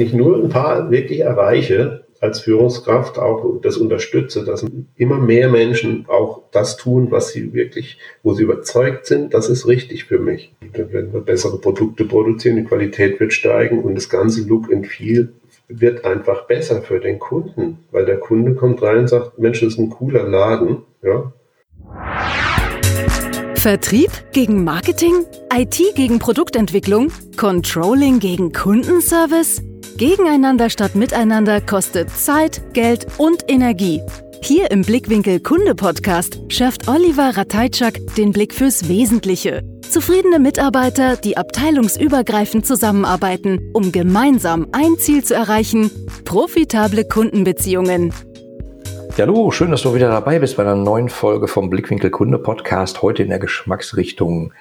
wenn ich nur ein paar wirklich erreiche, als Führungskraft auch das unterstütze, dass immer mehr Menschen auch das tun, was sie wirklich, wo sie überzeugt sind, das ist richtig für mich. Dann werden wir bessere Produkte produzieren, die Qualität wird steigen und das ganze Look and Feel wird einfach besser für den Kunden, weil der Kunde kommt rein und sagt, Mensch, das ist ein cooler Laden, ja. Vertrieb gegen Marketing? IT gegen Produktentwicklung? Controlling gegen Kundenservice? Gegeneinander statt miteinander kostet Zeit, Geld und Energie. Hier im Blickwinkel Kunde Podcast schärft Oliver Ratajczak den Blick fürs Wesentliche. Zufriedene Mitarbeiter, die abteilungsübergreifend zusammenarbeiten, um gemeinsam ein Ziel zu erreichen, profitable Kundenbeziehungen. Hallo, schön, dass du wieder dabei bist bei einer neuen Folge vom Blickwinkel Kunde Podcast, heute in der Geschmacksrichtung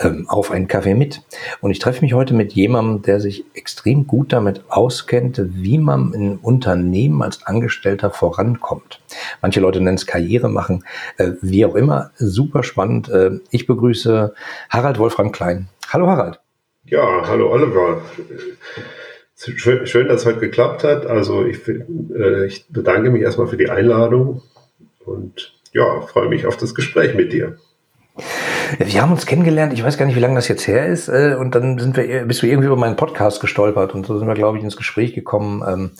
ähm, auf einen Kaffee mit. Und ich treffe mich heute mit jemandem, der sich extrem gut damit auskennt, wie man in Unternehmen als Angestellter vorankommt. Manche Leute nennen es Karriere machen, äh, wie auch immer. Super spannend. Äh, ich begrüße Harald Wolfram Klein. Hallo Harald. Ja, hallo Oliver. Schön, dass es heute geklappt hat. Also ich, äh, ich bedanke mich erstmal für die Einladung und ja, freue mich auf das Gespräch mit dir. Wir haben uns kennengelernt, ich weiß gar nicht, wie lange das jetzt her ist, äh, und dann sind wir, bist du irgendwie über meinen Podcast gestolpert und so sind wir, glaube ich, ins Gespräch gekommen. Ähm,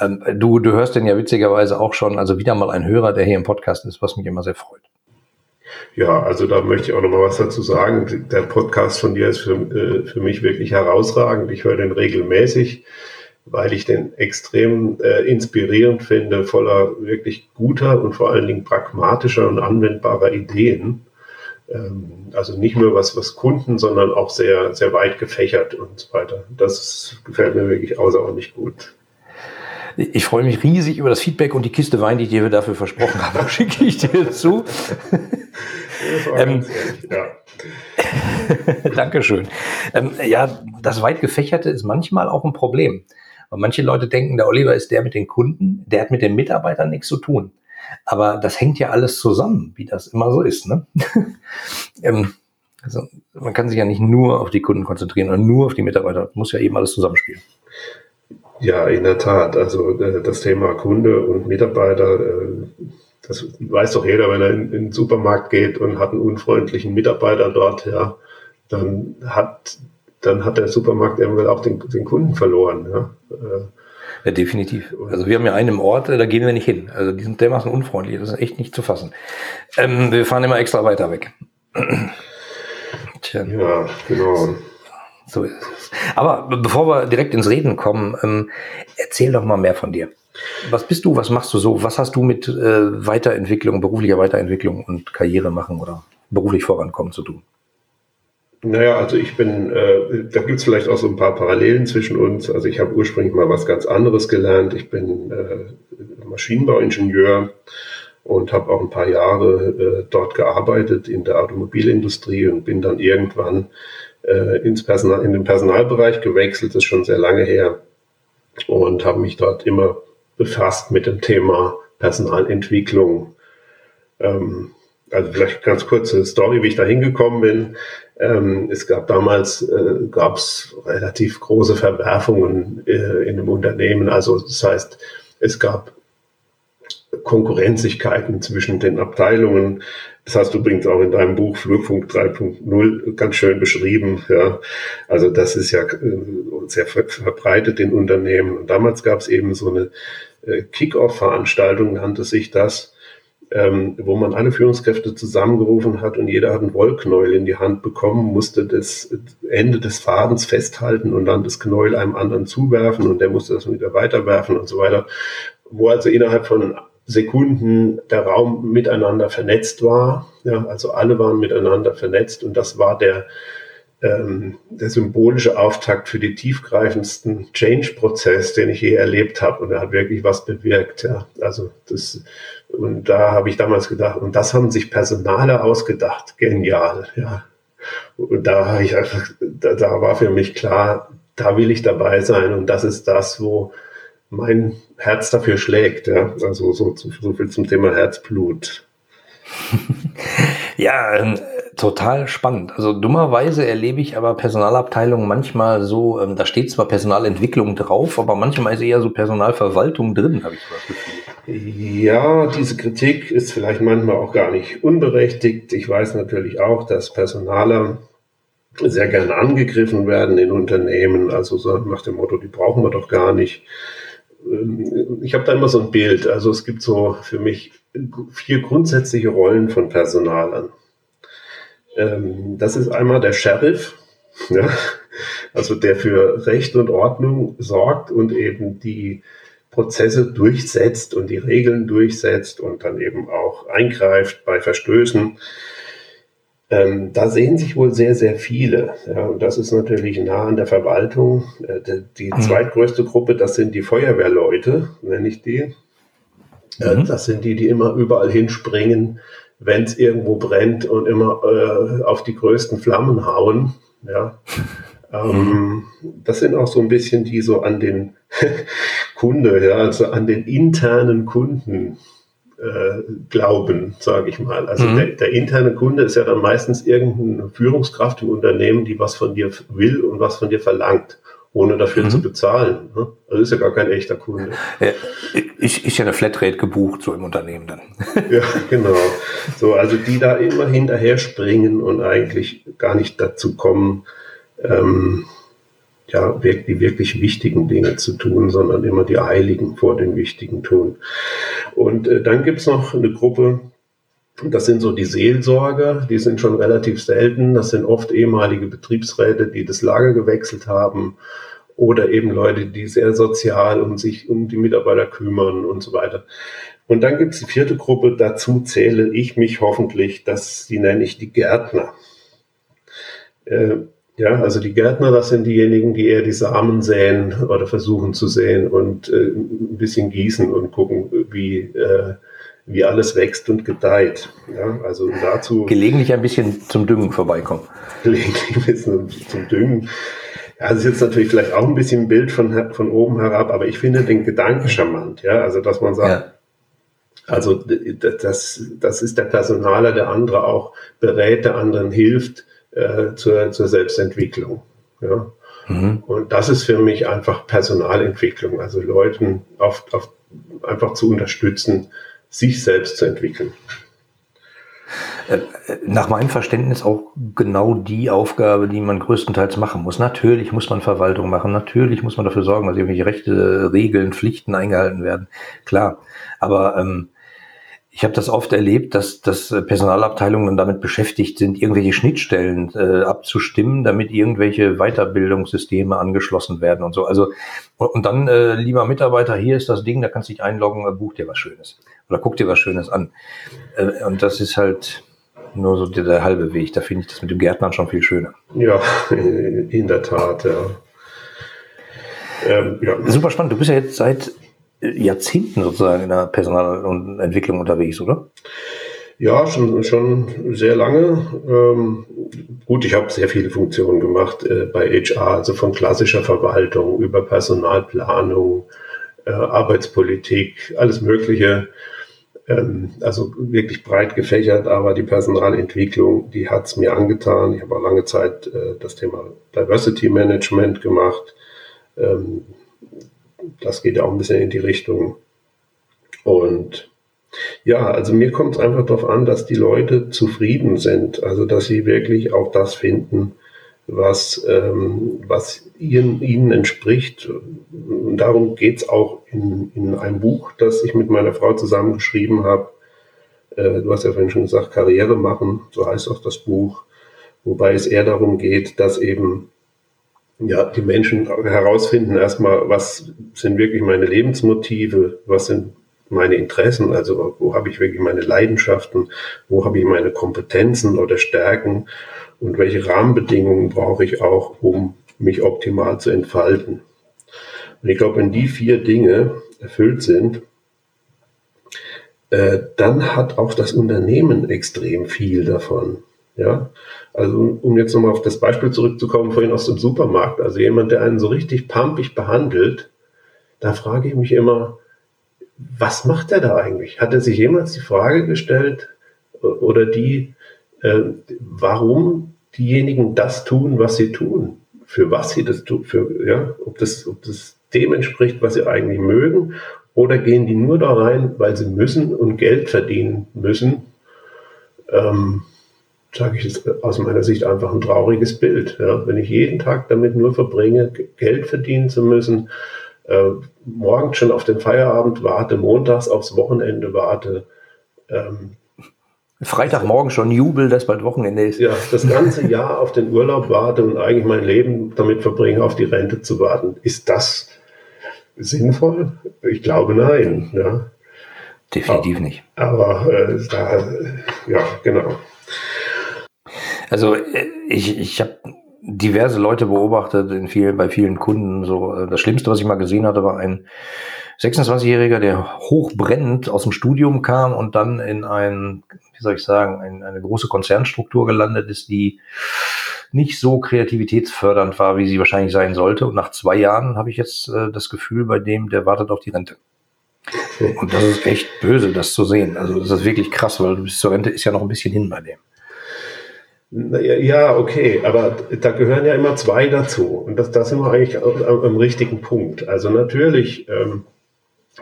ähm, du, du hörst den ja witzigerweise auch schon, also wieder mal ein Hörer, der hier im Podcast ist, was mich immer sehr freut. Ja, also da möchte ich auch noch mal was dazu sagen. Der Podcast von dir ist für, äh, für mich wirklich herausragend. Ich höre den regelmäßig, weil ich den extrem äh, inspirierend finde, voller wirklich guter und vor allen Dingen pragmatischer und anwendbarer Ideen. Ähm, also nicht nur was, was Kunden, sondern auch sehr, sehr weit gefächert und so weiter. Das gefällt mir wirklich außerordentlich gut. Ich freue mich riesig über das Feedback und die Kiste Wein, die ich dir dafür versprochen habe, schicke ich dir zu. ähm, ja. Dankeschön. Ähm, ja, das weit gefächerte ist manchmal auch ein Problem. Weil manche Leute denken, der Oliver ist der mit den Kunden, der hat mit den Mitarbeitern nichts zu tun. Aber das hängt ja alles zusammen, wie das immer so ist. Ne? ähm, also man kann sich ja nicht nur auf die Kunden konzentrieren oder nur auf die Mitarbeiter. Das muss ja eben alles zusammenspielen. Ja, in der Tat. Also äh, das Thema Kunde und Mitarbeiter, äh, das weiß doch jeder, wenn er in, den Supermarkt geht und hat einen unfreundlichen Mitarbeiter dort, ja, dann hat dann hat der Supermarkt irgendwann auch den, den Kunden verloren. Ja. Äh, ja, definitiv. Also wir haben ja einen Ort, da gehen wir nicht hin. Also die sind dermaßen unfreundlich, das ist echt nicht zu fassen. Ähm, wir fahren immer extra weiter weg. Tja. Ja, genau. So ist es. Aber bevor wir direkt ins Reden kommen, ähm, erzähl doch mal mehr von dir. Was bist du? Was machst du so? Was hast du mit äh, Weiterentwicklung, beruflicher Weiterentwicklung und Karriere machen oder beruflich vorankommen zu tun? Naja, also ich bin, äh, da gibt's vielleicht auch so ein paar Parallelen zwischen uns. Also ich habe ursprünglich mal was ganz anderes gelernt. Ich bin äh, Maschinenbauingenieur und habe auch ein paar Jahre äh, dort gearbeitet in der Automobilindustrie und bin dann irgendwann äh, ins Personal, in den Personalbereich gewechselt, das ist schon sehr lange her und habe mich dort immer befasst mit dem Thema Personalentwicklung. Ähm, also vielleicht ganz kurze Story, wie ich da hingekommen bin. Ähm, es gab damals äh, gab's relativ große Verwerfungen äh, in dem Unternehmen. Also das heißt, es gab Konkurrenzigkeiten zwischen den Abteilungen. Das hast du übrigens auch in deinem Buch Flurfunk 3.0 ganz schön beschrieben. Ja, also das ist ja äh, sehr verbreitet in Unternehmen. Und damals gab es eben so eine äh, Kick-Off-Veranstaltung, nannte sich das ähm, wo man alle Führungskräfte zusammengerufen hat und jeder hat einen Wollknäuel in die Hand bekommen, musste das Ende des Fadens festhalten und dann das Knäuel einem anderen zuwerfen und der musste das wieder weiterwerfen und so weiter, wo also innerhalb von Sekunden der Raum miteinander vernetzt war. Ja, also alle waren miteinander vernetzt und das war der ähm, der symbolische Auftakt für die tiefgreifendsten Change-Prozess, den ich je erlebt habe. Und er hat wirklich was bewirkt. Ja. Also das, und da habe ich damals gedacht, und das haben sich Personale ausgedacht. Genial. Ja. Und da habe ich einfach, da, da war für mich klar, da will ich dabei sein. Und das ist das, wo mein Herz dafür schlägt. Ja. Also so, so viel zum Thema Herzblut. ja, ähm, total spannend. Also dummerweise erlebe ich aber Personalabteilungen manchmal so, ähm, da steht zwar Personalentwicklung drauf, aber manchmal ist eher so Personalverwaltung drin, habe ich so das Gefühl. Ja, diese Kritik ist vielleicht manchmal auch gar nicht unberechtigt. Ich weiß natürlich auch, dass Personaler sehr gerne angegriffen werden in Unternehmen, also so nach dem Motto, die brauchen wir doch gar nicht. Ähm, ich habe da immer so ein Bild. Also es gibt so für mich vier grundsätzliche Rollen von Personalern. Ähm, das ist einmal der Sheriff, also der für Recht und Ordnung sorgt und eben die Prozesse durchsetzt und die Regeln durchsetzt und dann eben auch eingreift bei Verstößen. Ähm, da sehen sich wohl sehr, sehr viele. Ja, und das ist natürlich nah an der Verwaltung. Äh, die, die mhm. zweitgrößte Gruppe, das sind die Feuerwehrleute, nenne ich die. Äh, mhm. Das sind die, die immer überall hinspringen, wenn es irgendwo brennt und immer äh, auf die größten Flammen hauen. Ja. Ähm, das sind auch so ein bisschen die so an den Kunde, ja, also an den internen Kunden äh, glauben, sage ich mal. Also mhm. der, der, interne Kunde ist ja dann meistens irgendeine Führungskraft im Unternehmen, die was von dir will und was von dir verlangt, ohne dafür mhm. zu bezahlen. Ne? Also ist ja gar kein echter Kunde. Ich, ich ja eine Flatrate gebucht, so im Unternehmen dann. ja, genau. So, also die da immer hinterher springen und eigentlich gar nicht dazu kommen, ähm, ja, die wirklich wichtigen Dinge zu tun, sondern immer die Heiligen vor den Wichtigen tun. Und äh, dann gibt's noch eine Gruppe, das sind so die Seelsorger, die sind schon relativ selten. Das sind oft ehemalige Betriebsräte, die das Lager gewechselt haben oder eben Leute, die sehr sozial um sich, um die Mitarbeiter kümmern und so weiter. Und dann gibt's die vierte Gruppe, dazu zähle ich mich hoffentlich, das, die nenne ich die Gärtner. Äh, ja, also die Gärtner, das sind diejenigen, die eher die Samen säen oder versuchen zu säen und äh, ein bisschen gießen und gucken, wie, äh, wie alles wächst und gedeiht. Ja, also dazu. Gelegentlich ein bisschen zum Düngen vorbeikommen. Gelegentlich ein bisschen zum Düngen. Ja, das ist jetzt natürlich vielleicht auch ein bisschen ein Bild von, von oben herab, aber ich finde den Gedanken charmant, ja, also dass man sagt, ja. also das, das ist der Personaler, der andere auch berät, der anderen hilft, äh, zur, zur Selbstentwicklung. Ja. Mhm. Und das ist für mich einfach Personalentwicklung, also Leuten auf, auf, einfach zu unterstützen, sich selbst zu entwickeln. Äh, nach meinem Verständnis auch genau die Aufgabe, die man größtenteils machen muss. Natürlich muss man Verwaltung machen, natürlich muss man dafür sorgen, dass irgendwelche Rechte, Regeln, Pflichten eingehalten werden. Klar. Aber ähm, ich habe das oft erlebt, dass, dass Personalabteilungen damit beschäftigt sind, irgendwelche Schnittstellen äh, abzustimmen, damit irgendwelche Weiterbildungssysteme angeschlossen werden und so. Also und dann, äh, lieber Mitarbeiter, hier ist das Ding, da kannst du dich einloggen, äh, buch dir was Schönes oder guck dir was Schönes an. Äh, und das ist halt nur so der, der halbe Weg. Da finde ich das mit dem Gärtnern schon viel schöner. Ja, in der Tat, ja. Ähm, ja. Super spannend. Du bist ja jetzt seit Jahrzehnten sozusagen in der Personalentwicklung unterwegs, oder? Ja, schon, schon sehr lange. Ähm, gut, ich habe sehr viele Funktionen gemacht äh, bei HR, also von klassischer Verwaltung über Personalplanung, äh, Arbeitspolitik, alles Mögliche. Ähm, also wirklich breit gefächert, aber die Personalentwicklung, die hat es mir angetan. Ich habe auch lange Zeit äh, das Thema Diversity Management gemacht. Ähm, das geht ja auch ein bisschen in die Richtung. Und ja, also mir kommt es einfach darauf an, dass die Leute zufrieden sind, also dass sie wirklich auch das finden, was, ähm, was ihnen, ihnen entspricht. Und darum geht es auch in, in einem Buch, das ich mit meiner Frau zusammen geschrieben habe. Äh, du hast ja vorhin schon gesagt, Karriere machen, so heißt auch das Buch. Wobei es eher darum geht, dass eben ja, die Menschen herausfinden erstmal, was sind wirklich meine Lebensmotive, was sind meine Interessen, also wo habe ich wirklich meine Leidenschaften, wo habe ich meine Kompetenzen oder Stärken und welche Rahmenbedingungen brauche ich auch, um mich optimal zu entfalten. Und ich glaube, wenn die vier Dinge erfüllt sind, äh, dann hat auch das Unternehmen extrem viel davon. Ja, also um jetzt nochmal auf das Beispiel zurückzukommen, vorhin aus dem Supermarkt, also jemand, der einen so richtig pampig behandelt, da frage ich mich immer, was macht er da eigentlich? Hat er sich jemals die Frage gestellt oder die, äh, warum diejenigen das tun, was sie tun, für was sie das tun, für, ja, ob das, ob das dem entspricht, was sie eigentlich mögen, oder gehen die nur da rein, weil sie müssen und Geld verdienen müssen, ähm, sage ich es aus meiner Sicht einfach ein trauriges Bild. Ja? Wenn ich jeden Tag damit nur verbringe, Geld verdienen zu müssen, äh, morgens schon auf den Feierabend warte, montags aufs Wochenende warte. Ähm, Freitagmorgen schon Jubel, dass bald Wochenende ist. Ja, das ganze Jahr auf den Urlaub warte und eigentlich mein Leben damit verbringe, auf die Rente zu warten. Ist das sinnvoll? Ich glaube nein. Ja. Definitiv aber, nicht. Aber äh, da, ja, genau. Also äh, ich, ich habe diverse Leute beobachtet in vielen, bei vielen Kunden. So äh, das Schlimmste, was ich mal gesehen hatte, war ein 26-Jähriger, der hochbrennend aus dem Studium kam und dann in ein, wie soll ich sagen, in eine große Konzernstruktur gelandet ist, die nicht so kreativitätsfördernd war, wie sie wahrscheinlich sein sollte. Und nach zwei Jahren habe ich jetzt äh, das Gefühl bei dem, der wartet auf die Rente. Und das ist echt böse, das zu sehen. Also das ist wirklich krass, weil bis zur Rente ist ja noch ein bisschen hin bei dem. Ja, okay, aber da gehören ja immer zwei dazu. Und das, da sind wir eigentlich am, am richtigen Punkt. Also natürlich ähm,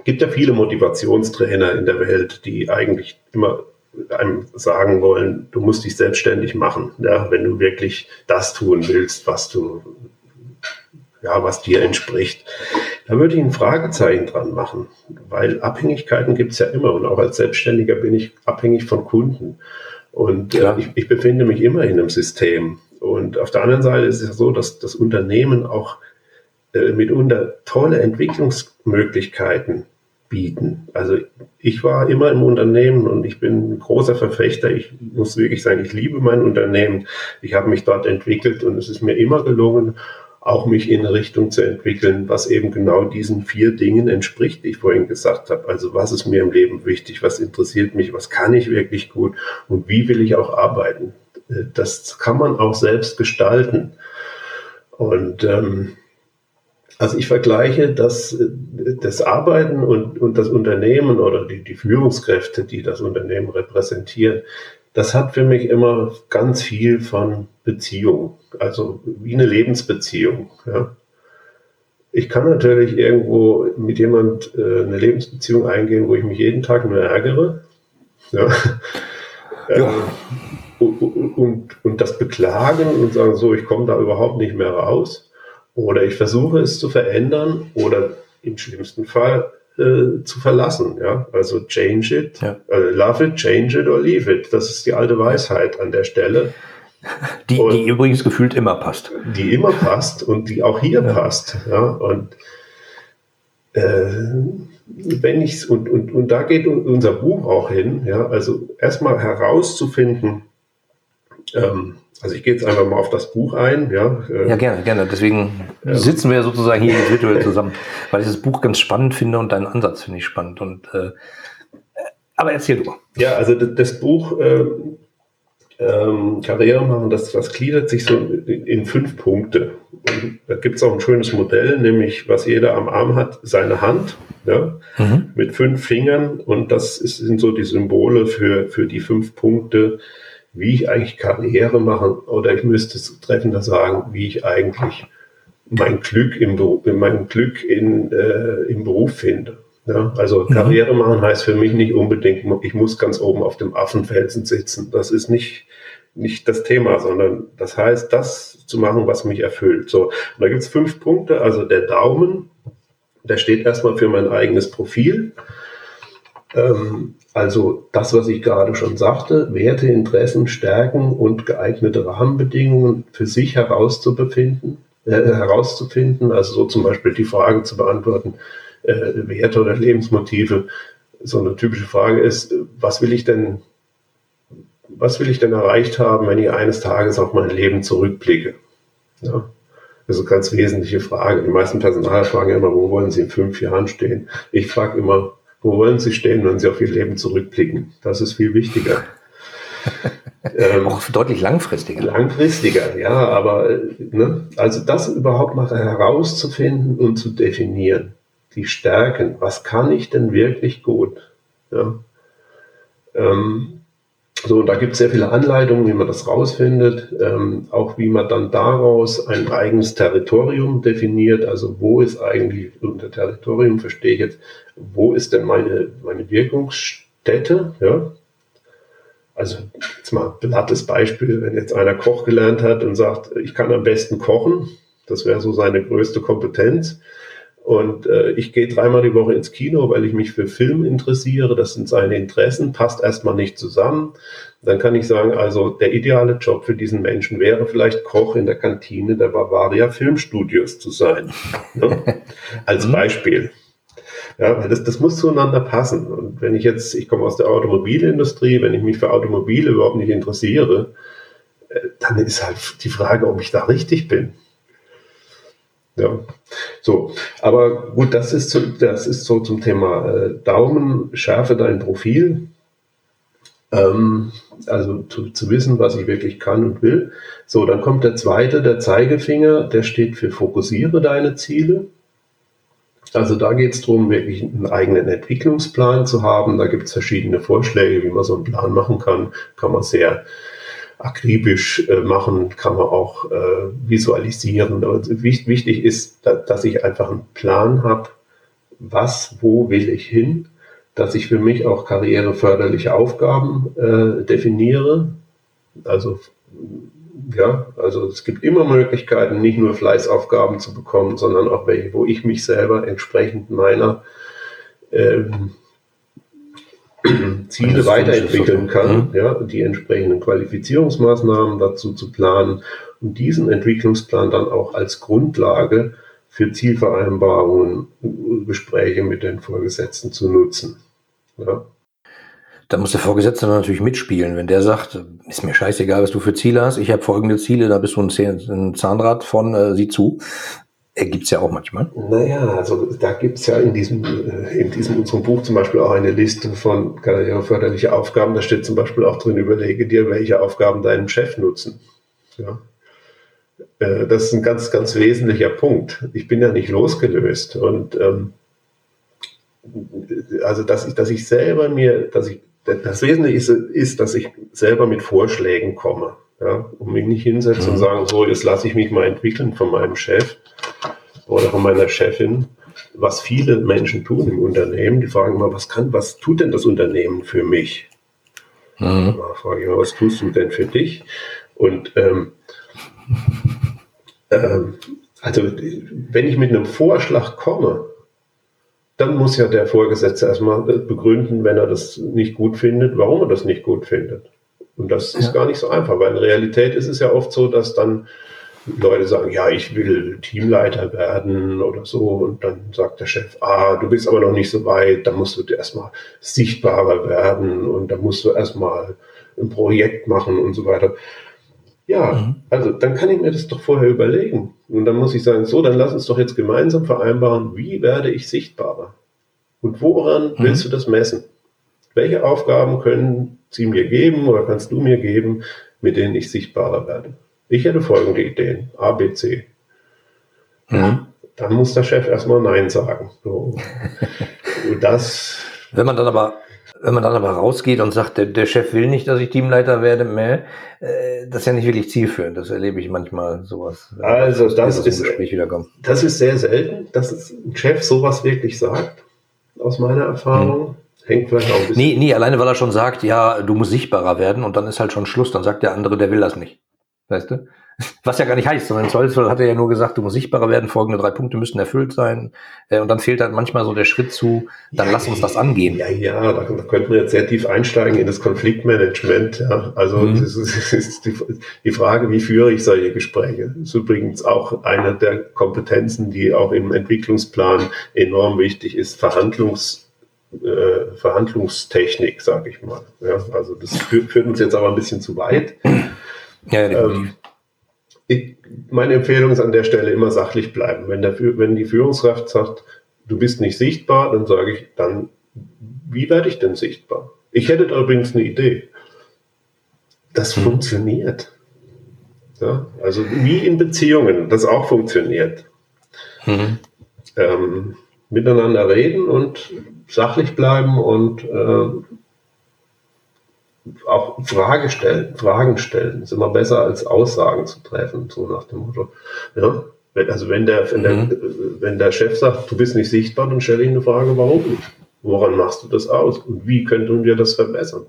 gibt ja viele Motivationstrainer in der Welt, die eigentlich immer einem sagen wollen, du musst dich selbstständig machen, ja, wenn du wirklich das tun willst, was du, ja, was dir entspricht. Da würde ich ein Fragezeichen dran machen, weil Abhängigkeiten gibt es ja immer und auch als Selbstständiger bin ich abhängig von Kunden. Und äh, ich, ich, befinde mich immer in einem System. Und auf der anderen Seite ist es ja so, dass das Unternehmen auch äh, mitunter tolle Entwicklungsmöglichkeiten bieten. Also ich war immer im Unternehmen und ich bin ein großer Verfechter. Ich muss wirklich sagen, ich liebe mein Unternehmen. Ich habe mich dort entwickelt und es ist mir immer gelungen, auch mich in eine Richtung zu entwickeln, was eben genau diesen vier Dingen entspricht, die ich vorhin gesagt habe. Also was ist mir im Leben wichtig, was interessiert mich, was kann ich wirklich gut und wie will ich auch arbeiten. Äh, das kann man auch selbst gestalten. Und ähm, also ich vergleiche das, das Arbeiten und, und das Unternehmen oder die, die Führungskräfte, die das Unternehmen repräsentieren, das hat für mich immer ganz viel von Beziehung, also wie eine Lebensbeziehung. Ja. Ich kann natürlich irgendwo mit jemand äh, eine Lebensbeziehung eingehen, wo ich mich jeden Tag nur ärgere. Ja. ja. Äh, und, und, und das beklagen und sagen, so, ich komme da überhaupt nicht mehr raus. Oder ich versuche es zu verändern oder im schlimmsten Fall äh, zu verlassen. Ja? Also change it, ja. äh, love it, change it or leave it. Das ist die alte Weisheit an der Stelle. Die, die übrigens gefühlt immer passt. Die immer passt und die auch hier ja. passt. Ja? Und äh, wenn ich und, und, und da geht unser Buch auch hin, ja, also erstmal herauszufinden, ähm, also ich gehe jetzt einfach mal auf das Buch ein. Ja, äh, ja gerne, gerne. Deswegen ja. sitzen wir sozusagen hier virtuell zusammen, weil ich das Buch ganz spannend finde und deinen Ansatz finde ich spannend. Und, äh, aber erzähl du. Ja, also das, das Buch äh, ähm, Karriere machen, das, das gliedert sich so in, in fünf Punkte. Und da gibt es auch ein schönes Modell, nämlich was jeder am Arm hat, seine Hand. Ja, mhm. mit fünf Fingern und das ist, sind so die Symbole für, für die fünf Punkte, wie ich eigentlich Karriere machen oder ich müsste es treffender sagen, wie ich eigentlich mein Glück im Beruf, mein Glück in, äh, im Beruf finde. Ja, also mhm. Karriere machen heißt für mich nicht unbedingt, ich muss ganz oben auf dem Affenfelsen sitzen. Das ist nicht, nicht das Thema, sondern das heißt, das zu machen, was mich erfüllt. So, und da gibt es fünf Punkte. Also der Daumen, der steht erstmal für mein eigenes Profil. Ähm, also das, was ich gerade schon sagte, Werte, Interessen, Stärken und geeignete Rahmenbedingungen für sich herauszubefinden, äh, herauszufinden. Also so zum Beispiel die Frage zu beantworten, äh, Werte oder Lebensmotive. So eine typische Frage ist, was will ich denn, was will ich denn erreicht haben, wenn ich eines Tages auf mein Leben zurückblicke? Ja. Das ist eine ganz wesentliche Frage. Die meisten Personaler fragen ja immer, wo wollen Sie in fünf Jahren stehen? Ich frage immer, wo wollen Sie stehen, wenn Sie auf Ihr Leben zurückblicken? Das ist viel wichtiger. ähm, Auch deutlich langfristiger. Langfristiger, ja, aber ne, also das überhaupt mal herauszufinden und zu definieren. Die Stärken, was kann ich denn wirklich gut? Ja. Ähm, So, und da gibt es sehr viele Anleitungen, wie man das rausfindet, ähm, auch wie man dann daraus ein eigenes Territorium definiert. Also wo ist eigentlich, unter Territorium verstehe ich jetzt, wo ist denn meine, meine Wirkungsstätte? Ja? Also jetzt mal ein plattes Beispiel, wenn jetzt einer Koch gelernt hat und sagt, ich kann am besten kochen, das wäre so seine größte Kompetenz und äh, ich gehe dreimal die Woche ins Kino, weil ich mich für Film interessiere. Das sind seine Interessen, passt erstmal nicht zusammen. Dann kann ich sagen, also der ideale Job für diesen Menschen wäre vielleicht Koch in der Kantine der Bavaria Filmstudios zu sein. Ne? Als mhm. Beispiel. Ja, weil das, das muss zueinander passen. Und wenn ich jetzt, ich komme aus der Automobilindustrie, wenn ich mich für Automobile überhaupt nicht interessiere, äh, dann ist halt die Frage, ob ich da richtig bin. Ja, so. Aber gut, das ist, zu, das ist so zum Thema äh, Daumen, schärfe dein Profil. Ähm, also zu, zu wissen, was ich wirklich kann und will. So, dann kommt der zweite, der Zeigefinger, der steht für fokussiere deine Ziele. Also da geht es darum, wirklich einen eigenen Entwicklungsplan zu haben. Da gibt es verschiedene Vorschläge, wie man so einen Plan machen kann. Kann man sehr akribisch äh, machen, kann man auch äh, visualisieren. Aber wichtig ist, da, dass ich einfach einen Plan habe, was, wo will ich hin, dass ich für mich auch karriereförderliche Aufgaben äh, definiere. Also ja, also es gibt immer Möglichkeiten, nicht nur Fleißaufgaben zu bekommen, sondern auch welche, wo ich mich selber entsprechend meiner ähm, Ziele weiterentwickeln kann, mhm. ja, die entsprechenden Qualifizierungsmaßnahmen dazu zu planen und diesen Entwicklungsplan dann auch als Grundlage für Zielvereinbarungen, Gespräche mit den Vorgesetzten zu nutzen. Ja. Da muss der Vorgesetzte natürlich mitspielen. Wenn der sagt, ist mir scheißegal, was du für Ziele hast, ich habe folgende Ziele, da bist du ein, Zahnrad von, äh, sieh zu, Gibt es ja auch manchmal. Naja, also da gibt es ja in diesem, äh, in diesem unserem Buch zum Beispiel auch eine Liste von karriereförderlichen Aufgaben. Da steht zum Beispiel auch drin, überlege dir, welche Aufgaben deinem Chef nutzen. Ja. Äh, das ist ein ganz, ganz wesentlicher Punkt. Ich bin ja nicht losgelöst. Und ähm, also dass ich, dass ich selber mir, dass ich das Wesentliche ist, ist, dass ich selber mit Vorschlägen komme. Ja, und mich nicht hinsetze mhm. und sagen, so, jetzt lasse ich mich mal entwickeln von meinem Chef oder von meiner Chefin, was viele Menschen tun im Unternehmen. Die fragen mal, was kann, was tut denn das Unternehmen für mich? Mhm. Da frage ich mal, was tust du denn für dich? Und ähm, ähm, also wenn ich mit einem Vorschlag komme, dann muss ja der Vorgesetzte erstmal begründen, wenn er das nicht gut findet, warum er das nicht gut findet. Und das ist ja. gar nicht so einfach, weil in Realität ist es ja oft so, dass dann Leute sagen, ja, ich will Teamleiter werden oder so. Und dann sagt der Chef, ah, du bist aber noch nicht so weit, da musst du erstmal sichtbarer werden und da musst du erstmal ein Projekt machen und so weiter. Ja, mhm. also dann kann ich mir das doch vorher überlegen. Und dann muss ich sagen, so, dann lass uns doch jetzt gemeinsam vereinbaren, wie werde ich sichtbarer? Und woran mhm. willst du das messen? Welche Aufgaben können sie mir geben oder kannst du mir geben, mit denen ich sichtbarer werde. Ich hätte folgende Ideen, A, B, C. Mhm. Dann muss der Chef erstmal Nein sagen. So. das. Wenn man dann aber wenn man dann aber rausgeht und sagt, der, der Chef will nicht, dass ich Teamleiter werde, mehr, äh, das ist ja nicht wirklich zielführend. Das erlebe ich manchmal sowas. Also das ist, das ist sehr selten, dass ein Chef sowas wirklich sagt, aus meiner Erfahrung. Hängt vielleicht auch ein bisschen. Nee, nee, alleine weil er schon sagt, ja, du musst sichtbarer werden und dann ist halt schon Schluss. Dann sagt der andere, der will das nicht. Weißt du? Was ja gar nicht heißt, sondern im Zweifelsfall hat er ja nur gesagt, du musst sichtbarer werden, folgende drei Punkte müssten erfüllt sein. Äh, und dann fehlt halt manchmal so der Schritt zu, dann ja, lass uns das angehen. Ja, ja, da, da könnten wir jetzt sehr tief einsteigen in das Konfliktmanagement. Ja. Also mhm. das ist, das ist die, die, Frage, wie führe ich solche Gespräche? Das ist übrigens auch eine der Kompetenzen, die auch im Entwicklungsplan enorm wichtig ist, Verhandlungs äh, Verhandlungstechnik, sage ich mal. Ja, also das führt, führt, uns jetzt aber ein bisschen zu weit. Ja, ähm, ich, meine Empfehlung ist an der Stelle immer sachlich bleiben. Wenn, der, wenn die Führungskraft sagt, du bist nicht sichtbar, dann sage ich, dann, wie werde ich denn sichtbar? Ich hätte da übrigens eine Idee. Das mhm. funktioniert. Ja, also wie in Beziehungen, das auch funktioniert. Mhm. Ähm, miteinander reden und sachlich bleiben und äh, auch Frage stellen, Fragen stellen ist immer besser als Aussagen zu treffen, so nach dem Motto. Ja? Also wenn der, wenn, mhm. der, wenn der Chef sagt, du bist nicht sichtbar, dann stelle ich eine Frage, warum nicht? Woran machst du das aus? Und wie könnten wir das verbessern?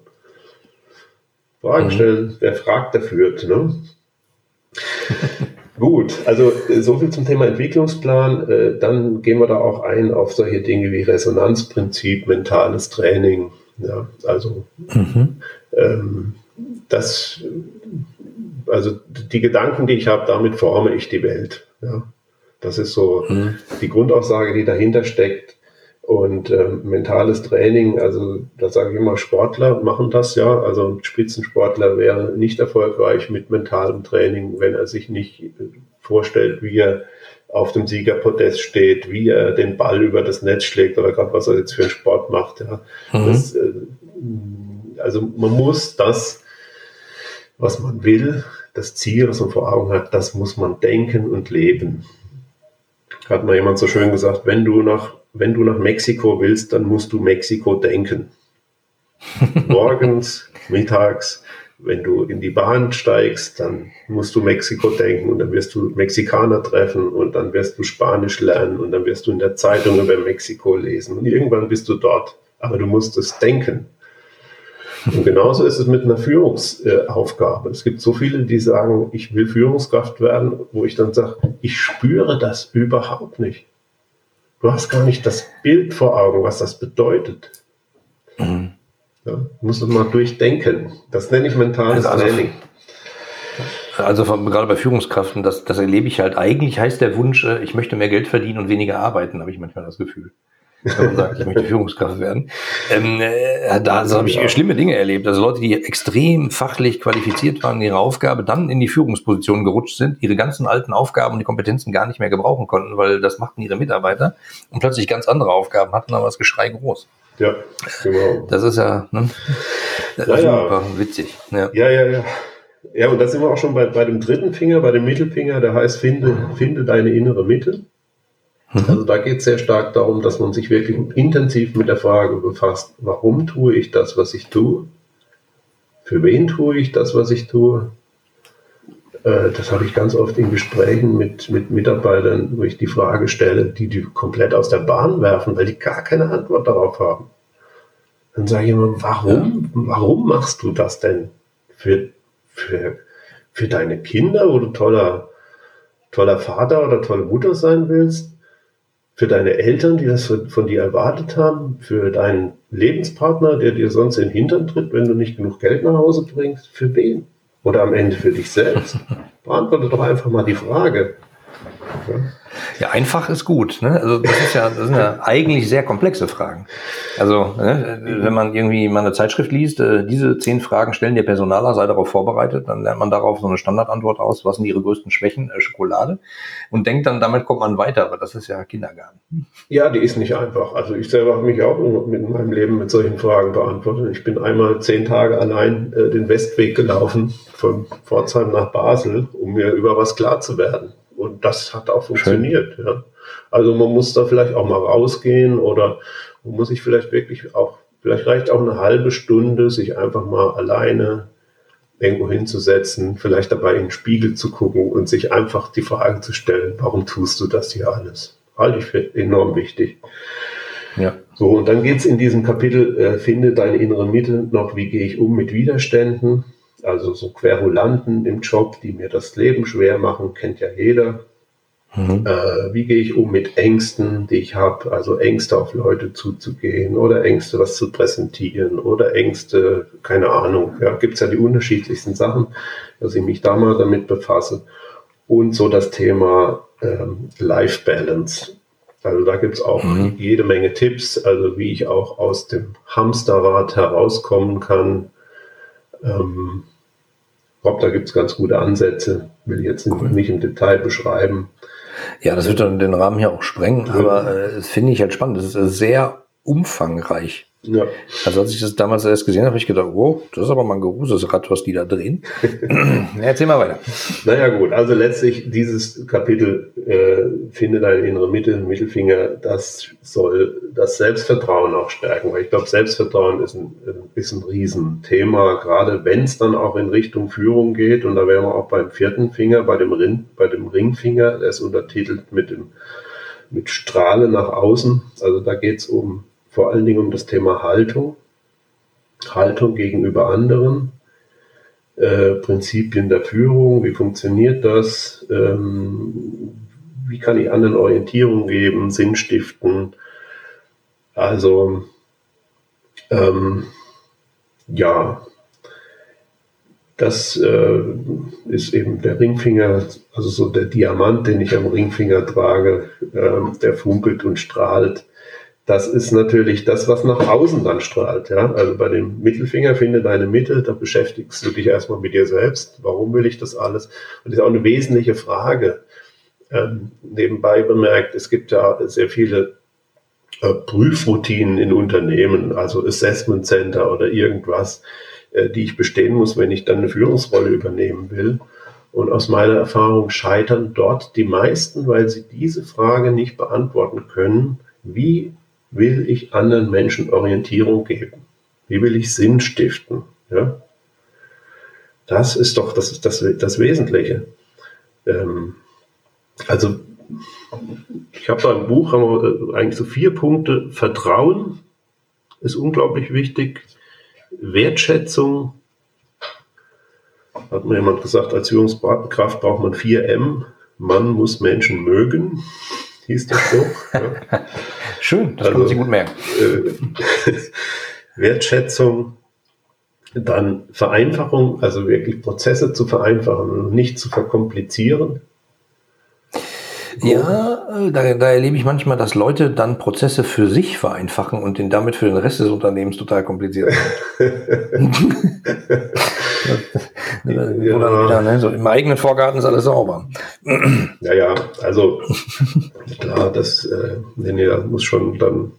Fragen mhm. stellen, wer fragt, der führt. Ne? Gut, also äh, so viel zum Thema Entwicklungsplan. Äh, dann gehen wir da auch ein auf solche Dinge wie Resonanzprinzip, mentales Training. Ja, also mhm. ähm, das, also die Gedanken, die ich habe, damit forme ich die Welt. Ja, das ist so mhm. die Grundaussage, die dahinter steckt. Und ähm, mentales Training, also da sage ich immer, Sportler machen das ja. Also ein Spitzensportler wäre nicht erfolgreich mit mentalem Training, wenn er sich nicht äh, vorstellt, wie er auf dem Siegerpodest steht, wie er den Ball über das Netz schlägt oder gerade was er jetzt für einen Sport macht. Ja. Mhm. Das, äh, also man muss das, was man will, das Ziel, was man vor Augen hat, das muss man denken und leben. Hat mal jemand so schön gesagt, wenn du nach wenn du nach Mexiko willst, dann musst du Mexiko denken. Morgens, mittags, wenn du in die Bahn steigst, dann musst du Mexiko denken und dann wirst du Mexikaner treffen und dann wirst du Spanisch lernen und dann wirst du in der Zeitung über Mexiko lesen und irgendwann bist du dort. Aber du musst es denken. Und genauso ist es mit einer Führungsaufgabe. Es gibt so viele, die sagen, ich will Führungskraft werden, wo ich dann sage, ich spüre das überhaupt nicht. Du hast gar nicht das Bild vor Augen, was das bedeutet. Mhm. Ja, musst du mal durchdenken. Das nenne ich mentales also, Training. Also von, gerade bei Führungskräften, das, das erlebe ich halt. Eigentlich heißt der Wunsch, äh, ich möchte mehr Geld verdienen und weniger arbeiten, habe ich manchmal das Gefühl wenn man sagt, ich möchte Führungskraft werden. Ähm, äh, da also habe ich ja. schlimme Dinge erlebt. Also Leute, die extrem fachlich qualifiziert waren in ihrer Aufgabe, dann in die Führungsposition gerutscht sind, ihre ganzen alten Aufgaben und die Kompetenzen gar nicht mehr gebrauchen konnten, weil das machten ihre Mitarbeiter und plötzlich ganz andere Aufgaben hatten, aber das Geschrei groß. Ja, genau. Das ist ja, ne? das ja, ist ja. witzig. Ja. ja, ja, ja. Ja, und da sind wir auch schon bei, bei dem dritten Finger, bei dem Mittelfinger, der heißt, finde, finde deine innere Mitte. Mhm. Also da geht es sehr stark darum, dass man sich wirklich intensiv mit der Frage befasst, warum tue ich das, was ich tue? Für wen tue ich das, was ich tue? Äh, das habe ich ganz oft in Gesprächen mit, mit Mitarbeitern, wo ich die Frage stelle, die die komplett aus der Bahn werfen, weil die gar keine Antwort darauf haben. Dann sage ich immer, warum, warum machst du das denn für, für, für deine Kinder, wo du toller, toller Vater oder tolle Mutter sein willst? Für deine Eltern, die das von dir erwartet haben, für deinen Lebenspartner, der dir sonst in den Hintern tritt, wenn du nicht genug Geld nach Hause bringst, für wen? Oder am Ende für dich selbst? Beantworte doch einfach mal die Frage. Ja. Einfach ist gut. Ne? Also das ist ja, das sind ja eigentlich sehr komplexe Fragen. Also ne, wenn man irgendwie mal eine Zeitschrift liest, äh, diese zehn Fragen stellen der Personaler, sei darauf vorbereitet, dann lernt man darauf so eine Standardantwort aus, was sind ihre größten Schwächen, äh, Schokolade, und denkt dann, damit kommt man weiter, aber das ist ja Kindergarten. Ja, die ist nicht einfach. Also ich selber habe mich auch mit meinem Leben mit solchen Fragen beantwortet. Ich bin einmal zehn Tage allein äh, den Westweg gelaufen, von Pforzheim nach Basel, um mir über was klar zu werden. Und das hat auch funktioniert. Ja. Also man muss da vielleicht auch mal rausgehen oder man muss sich vielleicht wirklich auch, vielleicht reicht auch eine halbe Stunde, sich einfach mal alleine irgendwo hinzusetzen, vielleicht dabei in den Spiegel zu gucken und sich einfach die Frage zu stellen, warum tust du das hier alles? Halte ich für enorm wichtig. Ja. So, und dann geht es in diesem Kapitel, äh, finde deine innere Mitte noch, wie gehe ich um mit Widerständen? Also so Querulanten im Job, die mir das Leben schwer machen, kennt ja jeder. Mhm. Äh, wie gehe ich um mit Ängsten, die ich habe? Also Ängste auf Leute zuzugehen oder Ängste, was zu präsentieren oder Ängste, keine Ahnung. Ja, gibt es ja die unterschiedlichsten Sachen, dass ich mich da mal damit befasse. Und so das Thema ähm, Life Balance. Also da gibt es auch mhm. jede Menge Tipps, also wie ich auch aus dem Hamsterrad herauskommen kann, ähm, ich glaube, da gibt es ganz gute Ansätze, will ich jetzt cool. nicht im Detail beschreiben. Ja, das wird dann den Rahmen hier auch sprengen, aber äh, das finde ich halt spannend. Das ist sehr umfangreich. Ja. Also als ich das damals erst gesehen habe, habe ich gedacht, wow, das ist aber mal ein großes Rad, was die da drehen. erzähl mal weiter. Naja gut, also letztlich dieses Kapitel äh, finde deine innere Mitte, Mittelfinger, das soll das Selbstvertrauen auch stärken, weil ich glaube, Selbstvertrauen ist ein, ist ein Riesenthema, gerade wenn es dann auch in Richtung Führung geht und da wären wir auch beim vierten Finger, bei dem, Ring, bei dem Ringfinger, der ist untertitelt mit dem mit Strahle nach außen, also da geht es um vor allen Dingen um das Thema Haltung, Haltung gegenüber anderen, äh, Prinzipien der Führung, wie funktioniert das, ähm, wie kann ich anderen Orientierung geben, Sinn stiften. Also ähm, ja, das äh, ist eben der Ringfinger, also so der Diamant, den ich am Ringfinger trage, äh, der funkelt und strahlt das ist natürlich das, was nach außen dann strahlt. Ja? Also bei dem Mittelfinger finde deine Mitte, da beschäftigst du dich erstmal mit dir selbst. Warum will ich das alles? Und das ist auch eine wesentliche Frage. Ähm, nebenbei bemerkt, es gibt ja sehr viele äh, Prüfroutinen in Unternehmen, also Assessment Center oder irgendwas, äh, die ich bestehen muss, wenn ich dann eine Führungsrolle übernehmen will. Und aus meiner Erfahrung scheitern dort die meisten, weil sie diese Frage nicht beantworten können. Wie will ich anderen Menschen Orientierung geben? Wie will ich Sinn stiften? Ja? Das ist doch das, das, das Wesentliche. Ähm, also, ich habe da im Buch haben wir eigentlich so vier Punkte. Vertrauen ist unglaublich wichtig. Wertschätzung, hat mir jemand gesagt, als Führungskraft braucht man vier M. Man muss Menschen mögen hieß das so. Ja. Schön, das also, kann man sich gut merken. Äh, Wertschätzung, dann Vereinfachung, also wirklich Prozesse zu vereinfachen und nicht zu verkomplizieren. Ja, äh, da, da, erlebe ich manchmal, dass Leute dann Prozesse für sich vereinfachen und den damit für den Rest des Unternehmens total kompliziert sind. ja. wieder, ne, so Im eigenen Vorgarten ist alles sauber. ja, ja, also klar, das, äh, nee, nee, das muss schon dann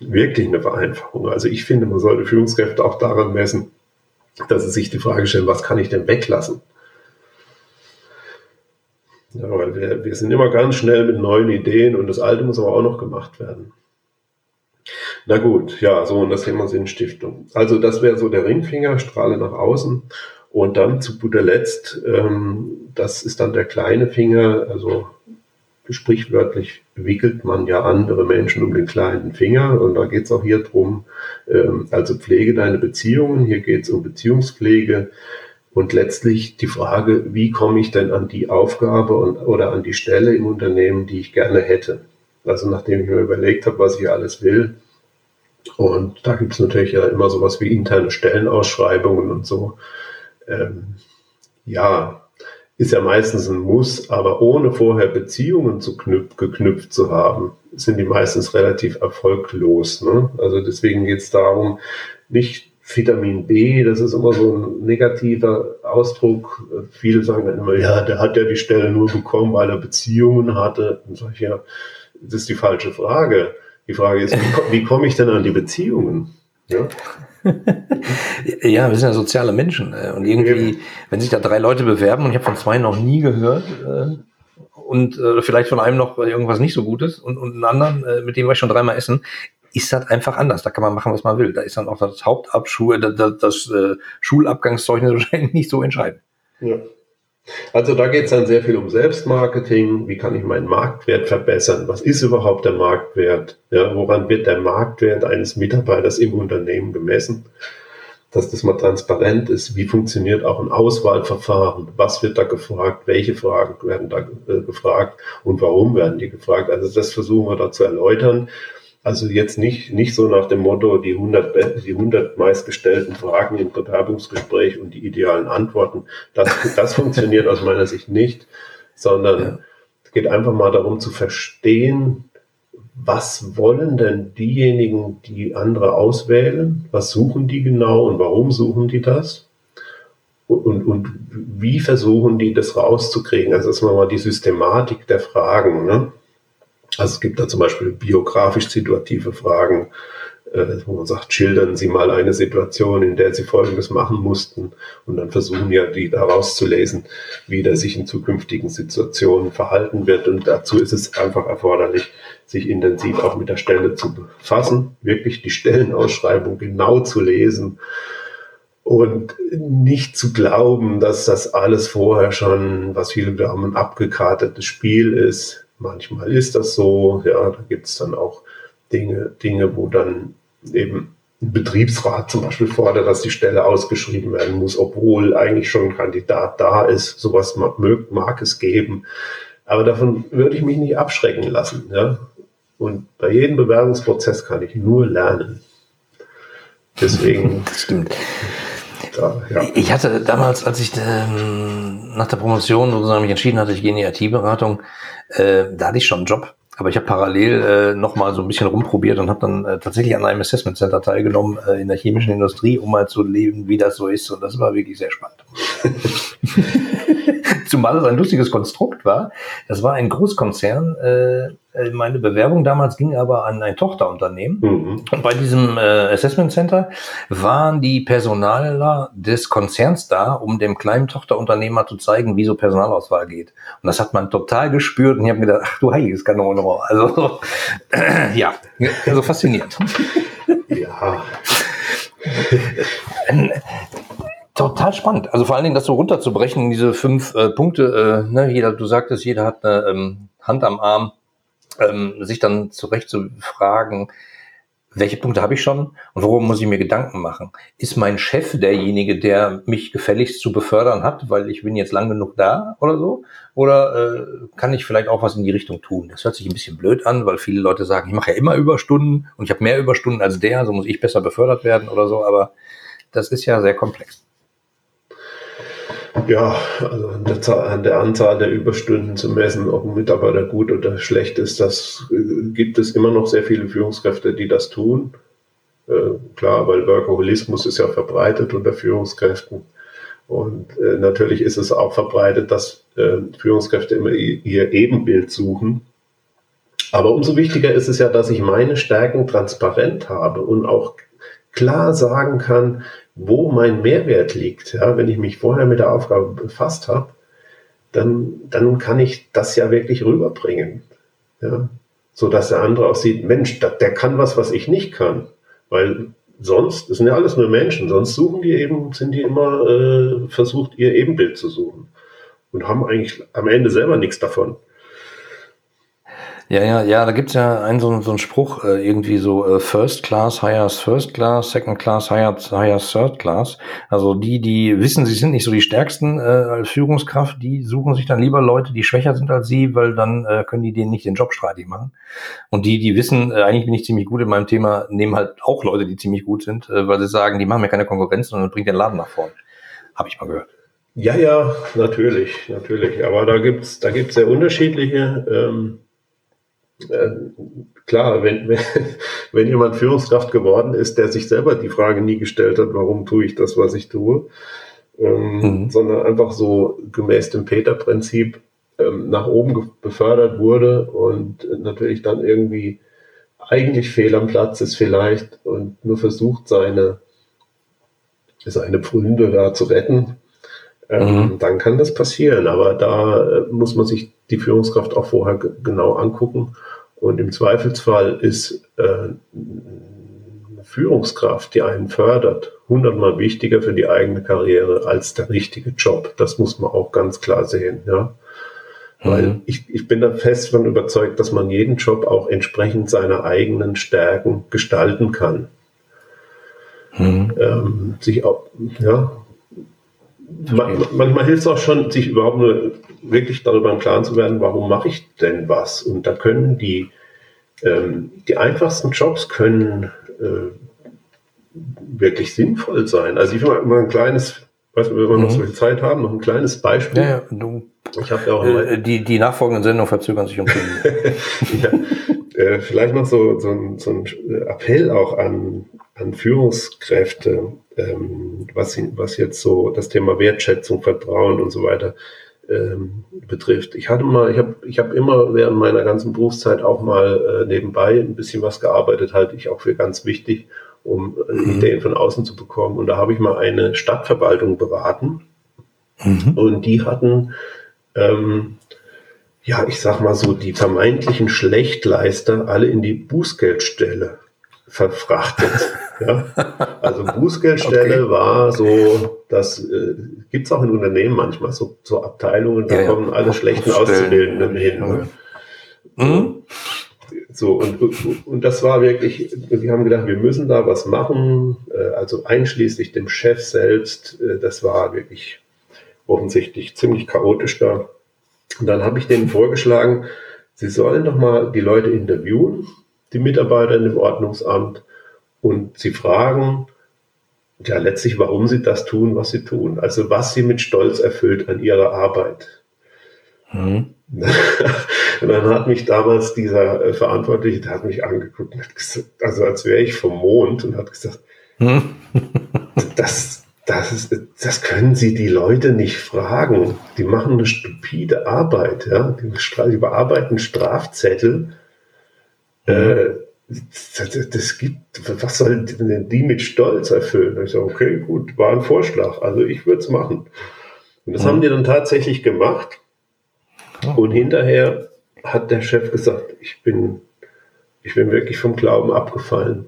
wirklich eine Vereinfachung. Also ich finde, man sollte Führungskräfte auch daran messen, dass sie sich die Frage stellen, was kann ich denn weglassen? Ja, weil wir, wir sind immer ganz schnell mit neuen Ideen und das Alte muss aber auch noch gemacht werden. Na gut, ja, so und das Thema Sinnstiftung. Also das wäre so der Ringfinger, Strahle nach außen. Und dann zu guter Letzt, ähm, das ist dann der kleine Finger, also sprichwörtlich wickelt man ja andere Menschen um den kleinen Finger. Und da geht es auch hier drum, ähm, also pflege deine Beziehungen. Hier geht es um Beziehungspflege. Und letztlich die Frage, wie komme ich denn an die Aufgabe und, oder an die Stelle im Unternehmen, die ich gerne hätte. Also nachdem ich mir überlegt habe, was ich alles will. Und da gibt es natürlich ja immer sowas wie interne Stellenausschreibungen und so. Ähm, ja, ist ja meistens ein Muss, aber ohne vorher Beziehungen zu knüp geknüpft zu haben, sind die meistens relativ erfolglos. Ne? Also deswegen geht es darum, nicht Vitamin B, das ist immer so ein negativer Ausdruck. Viele sagen dann immer, ja, der hat ja die Stelle nur bekommen, weil er Beziehungen hatte. Dann sage ich, ja, das ist die falsche Frage. Die Frage ist, wie, komme ich denn an die Beziehungen? Ja? ja, wir sind ja soziale Menschen. Äh, und irgendwie, wenn sich da drei Leute bewerben und ich habe von zwei noch nie gehört äh, und äh, vielleicht von einem noch irgendwas nicht so Gutes und, und einen anderen, mit dem war ich schon dreimal essen, ist das einfach anders. Da kann man machen, was man will. Da ist dann auch das Hauptabschul, das, das äh, Schulabgangszeugnis wahrscheinlich nicht so entscheidend. Ja. Also da geht es dann sehr viel um Selbstmarketing. Wie kann ich meinen Marktwert verbessern? Was ist überhaupt der Marktwert? Ja, woran wird der Marktwert eines Mitarbeiters im Unternehmen gemessen? Dass das mal transparent ist. Wie funktioniert auch ein Auswahlverfahren? Was wird da gefragt? Welche Fragen werden da äh, gefragt? Und warum werden die gefragt? Also das versuchen wir da zu erläutern. Also jetzt nicht, nicht so nach dem Motto, die 100, die 100 meistgestellten Fragen im Bewerbungsgespräch und die idealen Antworten. Das, das funktioniert aus meiner Sicht nicht, sondern ja. es geht einfach mal darum zu verstehen, was wollen denn diejenigen, die andere auswählen? Was suchen die genau und warum suchen die das? Und, und wie versuchen die das rauszukriegen? Also das ist mal die Systematik der Fragen. Ne? Also es gibt da zum Beispiel biografisch situative Fragen, äh, wo man sagt, schildern Sie mal eine Situation, in der Sie Folgendes machen mussten und dann versuchen ja die daraus zu lesen, wie der sich in zukünftigen Situationen verhalten wird. Und dazu ist es einfach erforderlich, sich intensiv auch mit der Stelle zu befassen, wirklich die Stellenausschreibung genau zu lesen und nicht zu glauben, dass das alles vorher schon, was viele glauben, ein abgekartetes Spiel ist. Manchmal ist das so, ja, da gibt es dann auch Dinge, Dinge, wo dann eben ein Betriebsrat zum Beispiel fordert, dass die Stelle ausgeschrieben werden muss, obwohl eigentlich schon ein Kandidat da ist. Sowas mag, mag es geben. Aber davon würde ich mich nicht abschrecken lassen. Ja? Und bei jedem Bewerbungsprozess kann ich nur lernen. Deswegen. Stimmt. Da, ja. Ich hatte damals, als ich ähm, nach der Promotion sozusagen mich entschieden hatte, ich gehe in die IT-Beratung, äh, da hatte ich schon einen Job. Aber ich habe parallel äh, noch mal so ein bisschen rumprobiert und habe dann äh, tatsächlich an einem Assessment Center teilgenommen äh, in der chemischen Industrie, um mal zu leben, wie das so ist. Und das war wirklich sehr spannend. Zumal es ein lustiges Konstrukt war. Das war ein Großkonzern. Äh, meine Bewerbung damals ging aber an ein Tochterunternehmen. Mhm. Und bei diesem äh, Assessment Center waren die Personaler des Konzerns da, um dem kleinen Tochterunternehmer zu zeigen, wie so Personalauswahl geht. Und das hat man total gespürt. Und ich habe mir gedacht, ach du heiliges Kanonenrohr. Also äh, ja, also faszinierend. ja. Total spannend. Also vor allen Dingen das so runterzubrechen, diese fünf äh, Punkte. Äh, ne, jeder, du sagtest, jeder hat eine ähm, Hand am Arm, ähm, sich dann zurecht zu fragen, welche Punkte habe ich schon und worum muss ich mir Gedanken machen? Ist mein Chef derjenige, der mich gefälligst zu befördern hat, weil ich bin jetzt lang genug da oder so? Oder äh, kann ich vielleicht auch was in die Richtung tun? Das hört sich ein bisschen blöd an, weil viele Leute sagen, ich mache ja immer Überstunden und ich habe mehr Überstunden als der, so muss ich besser befördert werden oder so, aber das ist ja sehr komplex. Ja, also an der, Zahl, an der, Anzahl der Überstunden zu messen, ob ein Mitarbeiter gut oder schlecht ist, das äh, gibt es immer noch sehr viele Führungskräfte, die das tun. Äh, klar, weil Workaholismus ist ja verbreitet unter Führungskräften. Und äh, natürlich ist es auch verbreitet, dass äh, Führungskräfte immer ihr Ebenbild suchen. Aber umso wichtiger ist es ja, dass ich meine Stärken transparent habe und auch klar sagen kann, wo mein Mehrwert liegt. Ja, wenn ich mich vorher mit der Aufgabe befasst habe, dann, dann kann ich das ja wirklich rüberbringen. Ja, so dass der andere auch sieht, Mensch, der, der kann was, was ich nicht kann. Weil sonst, das sind ja alles nur Menschen, sonst suchen die eben, sind die immer äh, versucht, ihr Ebenbild zu suchen. Und haben eigentlich am Ende selber nichts davon. Ja, ja, ja, da gibt's ja einen so, so einen Spruch, äh, irgendwie so äh, First Class hires First Class, Second Class hires, hires Third Class. Also die, die wissen, sie sind nicht so die Stärksten äh, als Führungskraft, die suchen sich dann lieber Leute, die schwächer sind als sie, weil dann äh, können die denen nicht den Job streitig machen. Und die, die wissen, äh, eigentlich bin ich ziemlich gut in meinem Thema, nehmen halt auch Leute, die ziemlich gut sind, äh, weil sie sagen, die machen mir keine Konkurrenz, sondern bringen den Laden nach vorn. Habe ich mal gehört. Ja, ja, natürlich, natürlich. Aber da gibt's da gibt's sehr unterschiedliche ähm äh, klar, wenn, wenn, wenn jemand Führungskraft geworden ist, der sich selber die Frage nie gestellt hat, warum tue ich das, was ich tue, ähm, mhm. sondern einfach so gemäß dem Peter-Prinzip ähm, nach oben befördert wurde und natürlich dann irgendwie eigentlich fehl am Platz ist vielleicht und nur versucht, seine, seine Pfründe da zu retten, ähm, mhm. dann kann das passieren. Aber da äh, muss man sich die Führungskraft auch vorher genau angucken. Und im Zweifelsfall ist äh, eine Führungskraft, die einen fördert, hundertmal wichtiger für die eigene Karriere als der richtige Job. Das muss man auch ganz klar sehen. Ja. Weil mhm. ich, ich bin da fest von überzeugt, dass man jeden Job auch entsprechend seiner eigenen Stärken gestalten kann. Mhm. Ähm, sich auch, ja, manchmal hilft es auch schon, sich überhaupt nur wirklich darüber im Klaren zu werden, warum mache ich denn was? Und da können die, ähm, die einfachsten Jobs können äh, wirklich sinnvoll sein. Also ich will mal ein kleines, weiß nicht, wenn wir mhm. noch so viel Zeit haben, noch ein kleines Beispiel. Ja, ja du, ich habe ja auch äh, die, die nachfolgenden Sendungen verzögern sich um ja, äh, Vielleicht noch so, so, ein, so ein Appell auch an, an Führungskräfte, ähm, was, was jetzt so das Thema Wertschätzung, Vertrauen und so weiter ähm, betrifft. Ich hatte mal, ich habe ich hab immer während meiner ganzen Berufszeit auch mal äh, nebenbei ein bisschen was gearbeitet, halte ich auch für ganz wichtig, um äh, mhm. Ideen von außen zu bekommen. Und da habe ich mal eine Stadtverwaltung beraten. Mhm. Und die hatten, ähm, ja, ich sag mal so, die vermeintlichen Schlechtleister alle in die Bußgeldstelle verfrachtet. ja? Also Bußgeldstelle okay. war so, das äh, gibt es auch in Unternehmen manchmal, so, so Abteilungen, da ja, kommen alle schlechten Auszubildenden hin. Ne? Mhm. So, und, und das war wirklich, wir haben gedacht, wir müssen da was machen, äh, also einschließlich dem Chef selbst, äh, das war wirklich offensichtlich ziemlich chaotisch da. Und dann habe ich denen vorgeschlagen, sie sollen doch mal die Leute interviewen, die Mitarbeiter in dem Ordnungsamt, und sie fragen, ja, letztlich, warum sie das tun, was sie tun. Also, was sie mit Stolz erfüllt an ihrer Arbeit. Mhm. und dann hat mich damals dieser äh, Verantwortliche, der hat mich angeguckt und hat gesagt, also als wäre ich vom Mond und hat gesagt, mhm. das, das, ist, das können Sie die Leute nicht fragen. Die machen eine stupide Arbeit, ja. Die, die bearbeiten Strafzettel. Äh, das, das, gibt, was sollen die mit Stolz erfüllen? Und ich sage, okay, gut, war ein Vorschlag. Also ich würde es machen. Und das mhm. haben die dann tatsächlich gemacht. Oh. Und hinterher hat der Chef gesagt, ich bin, ich bin wirklich vom Glauben abgefallen.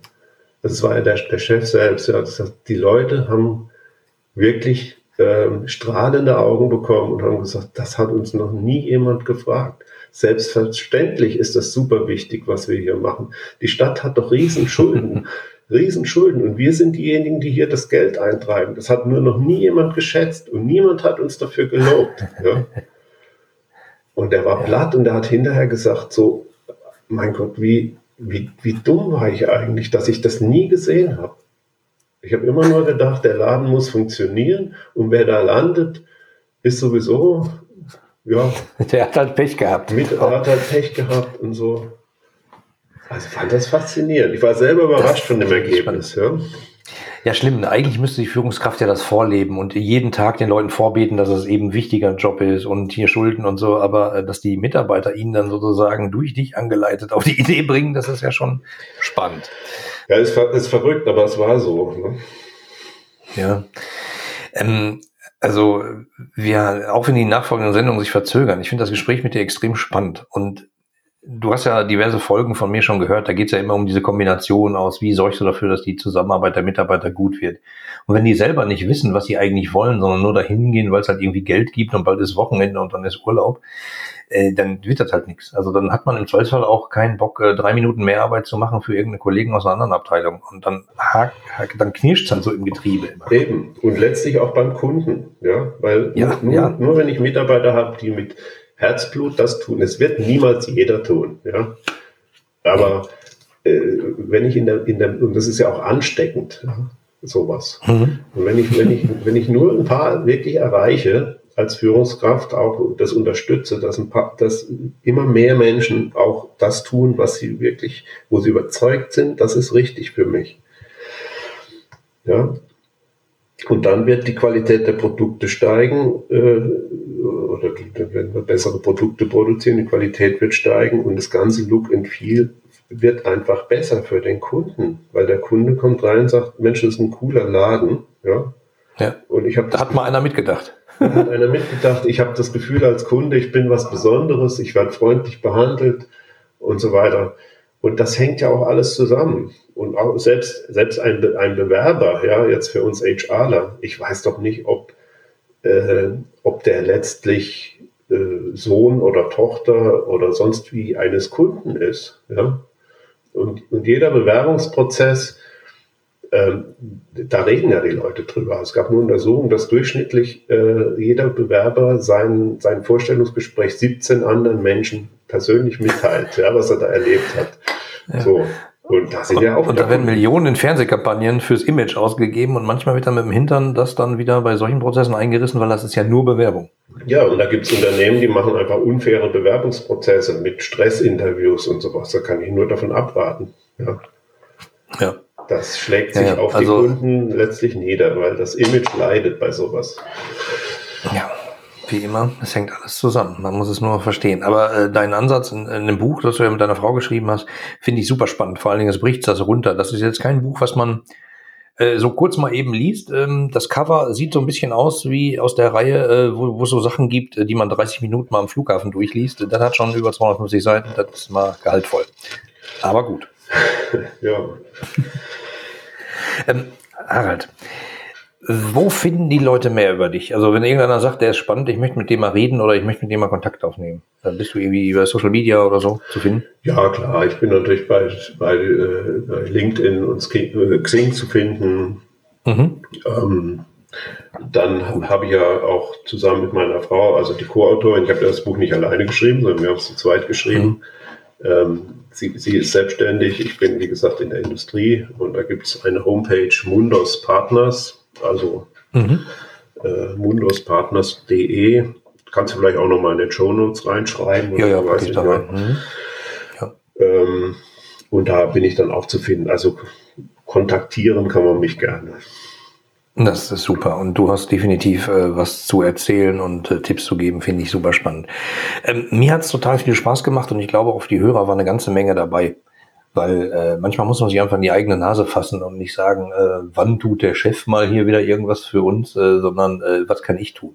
Das war ja der, der Chef selbst. Er hat gesagt, die Leute haben wirklich ähm, strahlende Augen bekommen und haben gesagt, das hat uns noch nie jemand gefragt. Selbstverständlich ist das super wichtig, was wir hier machen. Die Stadt hat doch Riesenschulden. Riesenschulden und wir sind diejenigen, die hier das Geld eintreiben. Das hat nur noch nie jemand geschätzt und niemand hat uns dafür gelobt. Ja? Und der war platt und der hat hinterher gesagt, so, mein Gott, wie, wie, wie dumm war ich eigentlich, dass ich das nie gesehen habe. Ich habe immer nur gedacht, der Laden muss funktionieren und wer da landet, ist sowieso, ja. Der hat halt Pech gehabt. Mit, er hat halt Pech gehabt und so. Also fand das faszinierend. Ich war selber überrascht das von dem Ergebnis. Ja. Ja, schlimm. Eigentlich müsste die Führungskraft ja das vorleben und jeden Tag den Leuten vorbeten, dass es eben ein wichtiger Job ist und hier Schulden und so. Aber äh, dass die Mitarbeiter ihn dann sozusagen durch dich angeleitet auf die Idee bringen, das ist ja schon spannend. Ja, ist, ist verrückt, aber es war so. Ne? Ja. Ähm, also, wir, auch wenn die nachfolgenden Sendungen sich verzögern, ich finde das Gespräch mit dir extrem spannend. Und du hast ja diverse Folgen von mir schon gehört, da geht es ja immer um diese Kombination aus, wie sorgst du dafür, dass die Zusammenarbeit der Mitarbeiter gut wird. Und wenn die selber nicht wissen, was sie eigentlich wollen, sondern nur dahin gehen, weil es halt irgendwie Geld gibt und bald ist Wochenende und dann ist Urlaub, äh, dann wird das halt nichts. Also dann hat man im Zweifelsfall auch keinen Bock, äh, drei Minuten mehr Arbeit zu machen für irgendeine Kollegen aus einer anderen Abteilung. Und dann, dann knirscht es halt so im Getriebe immer. Eben. Und letztlich auch beim Kunden. Ja, weil ja, nur, ja. nur wenn ich Mitarbeiter habe, die mit Herzblut das tun, es wird niemals jeder tun. Ja, aber äh, wenn ich in der, in der, und das ist ja auch ansteckend, ja, sowas. Mhm. Und wenn ich, wenn ich, wenn ich nur ein paar wirklich erreiche, als Führungskraft auch das unterstütze, dass, ein paar, dass immer mehr Menschen auch das tun, was sie wirklich, wo sie überzeugt sind, das ist richtig für mich. Ja. Und dann wird die Qualität der Produkte steigen, äh, oder wenn wir bessere Produkte produzieren, die Qualität wird steigen und das ganze Look and Feel wird einfach besser für den Kunden, weil der Kunde kommt rein und sagt, Mensch, das ist ein cooler Laden, ja. Ja. Und ich habe da hat mal einer mitgedacht hat einer mitgedacht, ich habe das Gefühl als Kunde, ich bin was Besonderes, ich werde freundlich behandelt und so weiter. Und das hängt ja auch alles zusammen. Und auch selbst, selbst ein, ein Bewerber, ja, jetzt für uns HRler, ich weiß doch nicht, ob, äh, ob der letztlich äh, Sohn oder Tochter oder sonst wie eines Kunden ist. Ja? Und, und jeder Bewerbungsprozess ähm, da reden ja die Leute drüber. Es gab eine Untersuchung, dass durchschnittlich äh, jeder Bewerber sein, sein Vorstellungsgespräch 17 anderen Menschen persönlich mitteilt, ja, was er da erlebt hat. Ja. So. Und da sind ja auch. Und da werden Millionen in Fernsehkampagnen fürs Image ausgegeben und manchmal wird dann mit dem Hintern das dann wieder bei solchen Prozessen eingerissen, weil das ist ja nur Bewerbung. Ja, und da gibt es Unternehmen, die machen einfach unfaire Bewerbungsprozesse mit Stressinterviews und sowas. Da kann ich nur davon abraten. Ja. Ja. Das schlägt sich ja, auf also, die Kunden letztlich nieder, weil das Image leidet bei sowas. Ja. Wie immer, es hängt alles zusammen. Man muss es nur verstehen. Aber äh, dein Ansatz in, in dem Buch, das du ja mit deiner Frau geschrieben hast, finde ich super spannend. Vor allen Dingen, es bricht das runter. Das ist jetzt kein Buch, was man äh, so kurz mal eben liest. Ähm, das Cover sieht so ein bisschen aus wie aus der Reihe, äh, wo, wo es so Sachen gibt, äh, die man 30 Minuten mal am Flughafen durchliest. Das hat schon über 250 Seiten. Das ist mal gehaltvoll. Aber gut. ja. ähm, Harald, wo finden die Leute mehr über dich? Also wenn irgendeiner sagt, der ist spannend, ich möchte mit dem mal reden oder ich möchte mit dem mal Kontakt aufnehmen, dann bist du irgendwie über Social Media oder so zu finden? Ja, klar. Ich bin natürlich bei, bei, äh, LinkedIn und äh, Xing zu finden. Mhm. Ähm, dann habe ich ja auch zusammen mit meiner Frau, also die Co-Autorin, ich habe das Buch nicht alleine geschrieben, sondern wir haben es zu zweit geschrieben. Mhm. Ähm, sie, sie, ist selbstständig, ich bin wie gesagt in der Industrie und da gibt es eine Homepage Mundos Partners also mhm. äh, mundospartners.de. Kannst du vielleicht auch nochmal in den Show Notes reinschreiben? Ja, ja, weiß ich da rein. Mhm. Ja. Ähm, und da bin ich dann auch zu finden. Also kontaktieren kann man mich gerne. Das ist super. Und du hast definitiv äh, was zu erzählen und äh, Tipps zu geben, finde ich super spannend. Ähm, mir hat es total viel Spaß gemacht und ich glaube, auf die Hörer war eine ganze Menge dabei. Weil äh, manchmal muss man sich einfach in die eigene Nase fassen und nicht sagen, äh, wann tut der Chef mal hier wieder irgendwas für uns, äh, sondern äh, was kann ich tun?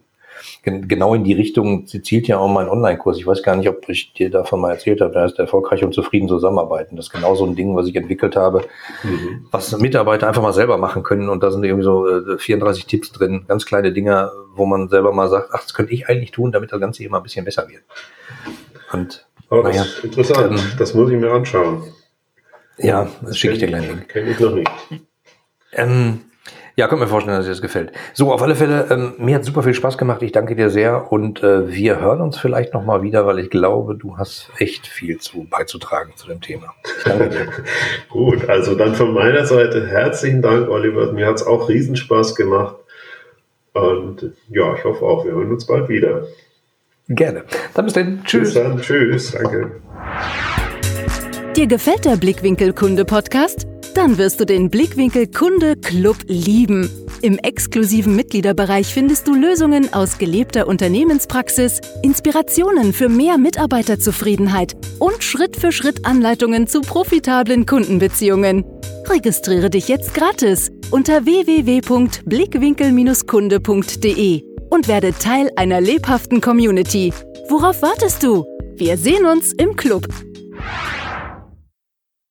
Gen genau in die Richtung zielt ja auch mein Online-Kurs. Ich weiß gar nicht, ob ich dir davon mal erzählt habe. Da heißt erfolgreich und zufrieden zusammenarbeiten. Das ist genau so ein Ding, was ich entwickelt habe, mhm. was Mitarbeiter einfach mal selber machen können. Und da sind irgendwie so äh, 34 Tipps drin, ganz kleine Dinge, wo man selber mal sagt, ach, das könnte ich eigentlich tun, damit das Ganze hier mal ein bisschen besser wird. Und das naja, interessant. Ähm, das muss ich mir anschauen. Ja, das schicke ich dir gleich Link. Kenne ich noch nicht. Ähm, ja, könnt mir vorstellen, dass dir das gefällt. So, auf alle Fälle, ähm, mir hat super viel Spaß gemacht. Ich danke dir sehr und äh, wir hören uns vielleicht nochmal wieder, weil ich glaube, du hast echt viel zu beizutragen zu dem Thema. Gut, also dann von meiner Seite herzlichen Dank, Oliver. Mir hat es auch Riesenspaß gemacht. Und ja, ich hoffe auch, wir hören uns bald wieder. Gerne. Dann bis dann. Tschüss. Bis dann. Tschüss. Danke. Dir gefällt der Blickwinkel Kunde Podcast? Dann wirst du den Blickwinkel Kunde Club lieben. Im exklusiven Mitgliederbereich findest du Lösungen aus gelebter Unternehmenspraxis, Inspirationen für mehr Mitarbeiterzufriedenheit und Schritt für Schritt Anleitungen zu profitablen Kundenbeziehungen. Registriere dich jetzt gratis unter www.blickwinkel-kunde.de und werde Teil einer lebhaften Community. Worauf wartest du? Wir sehen uns im Club.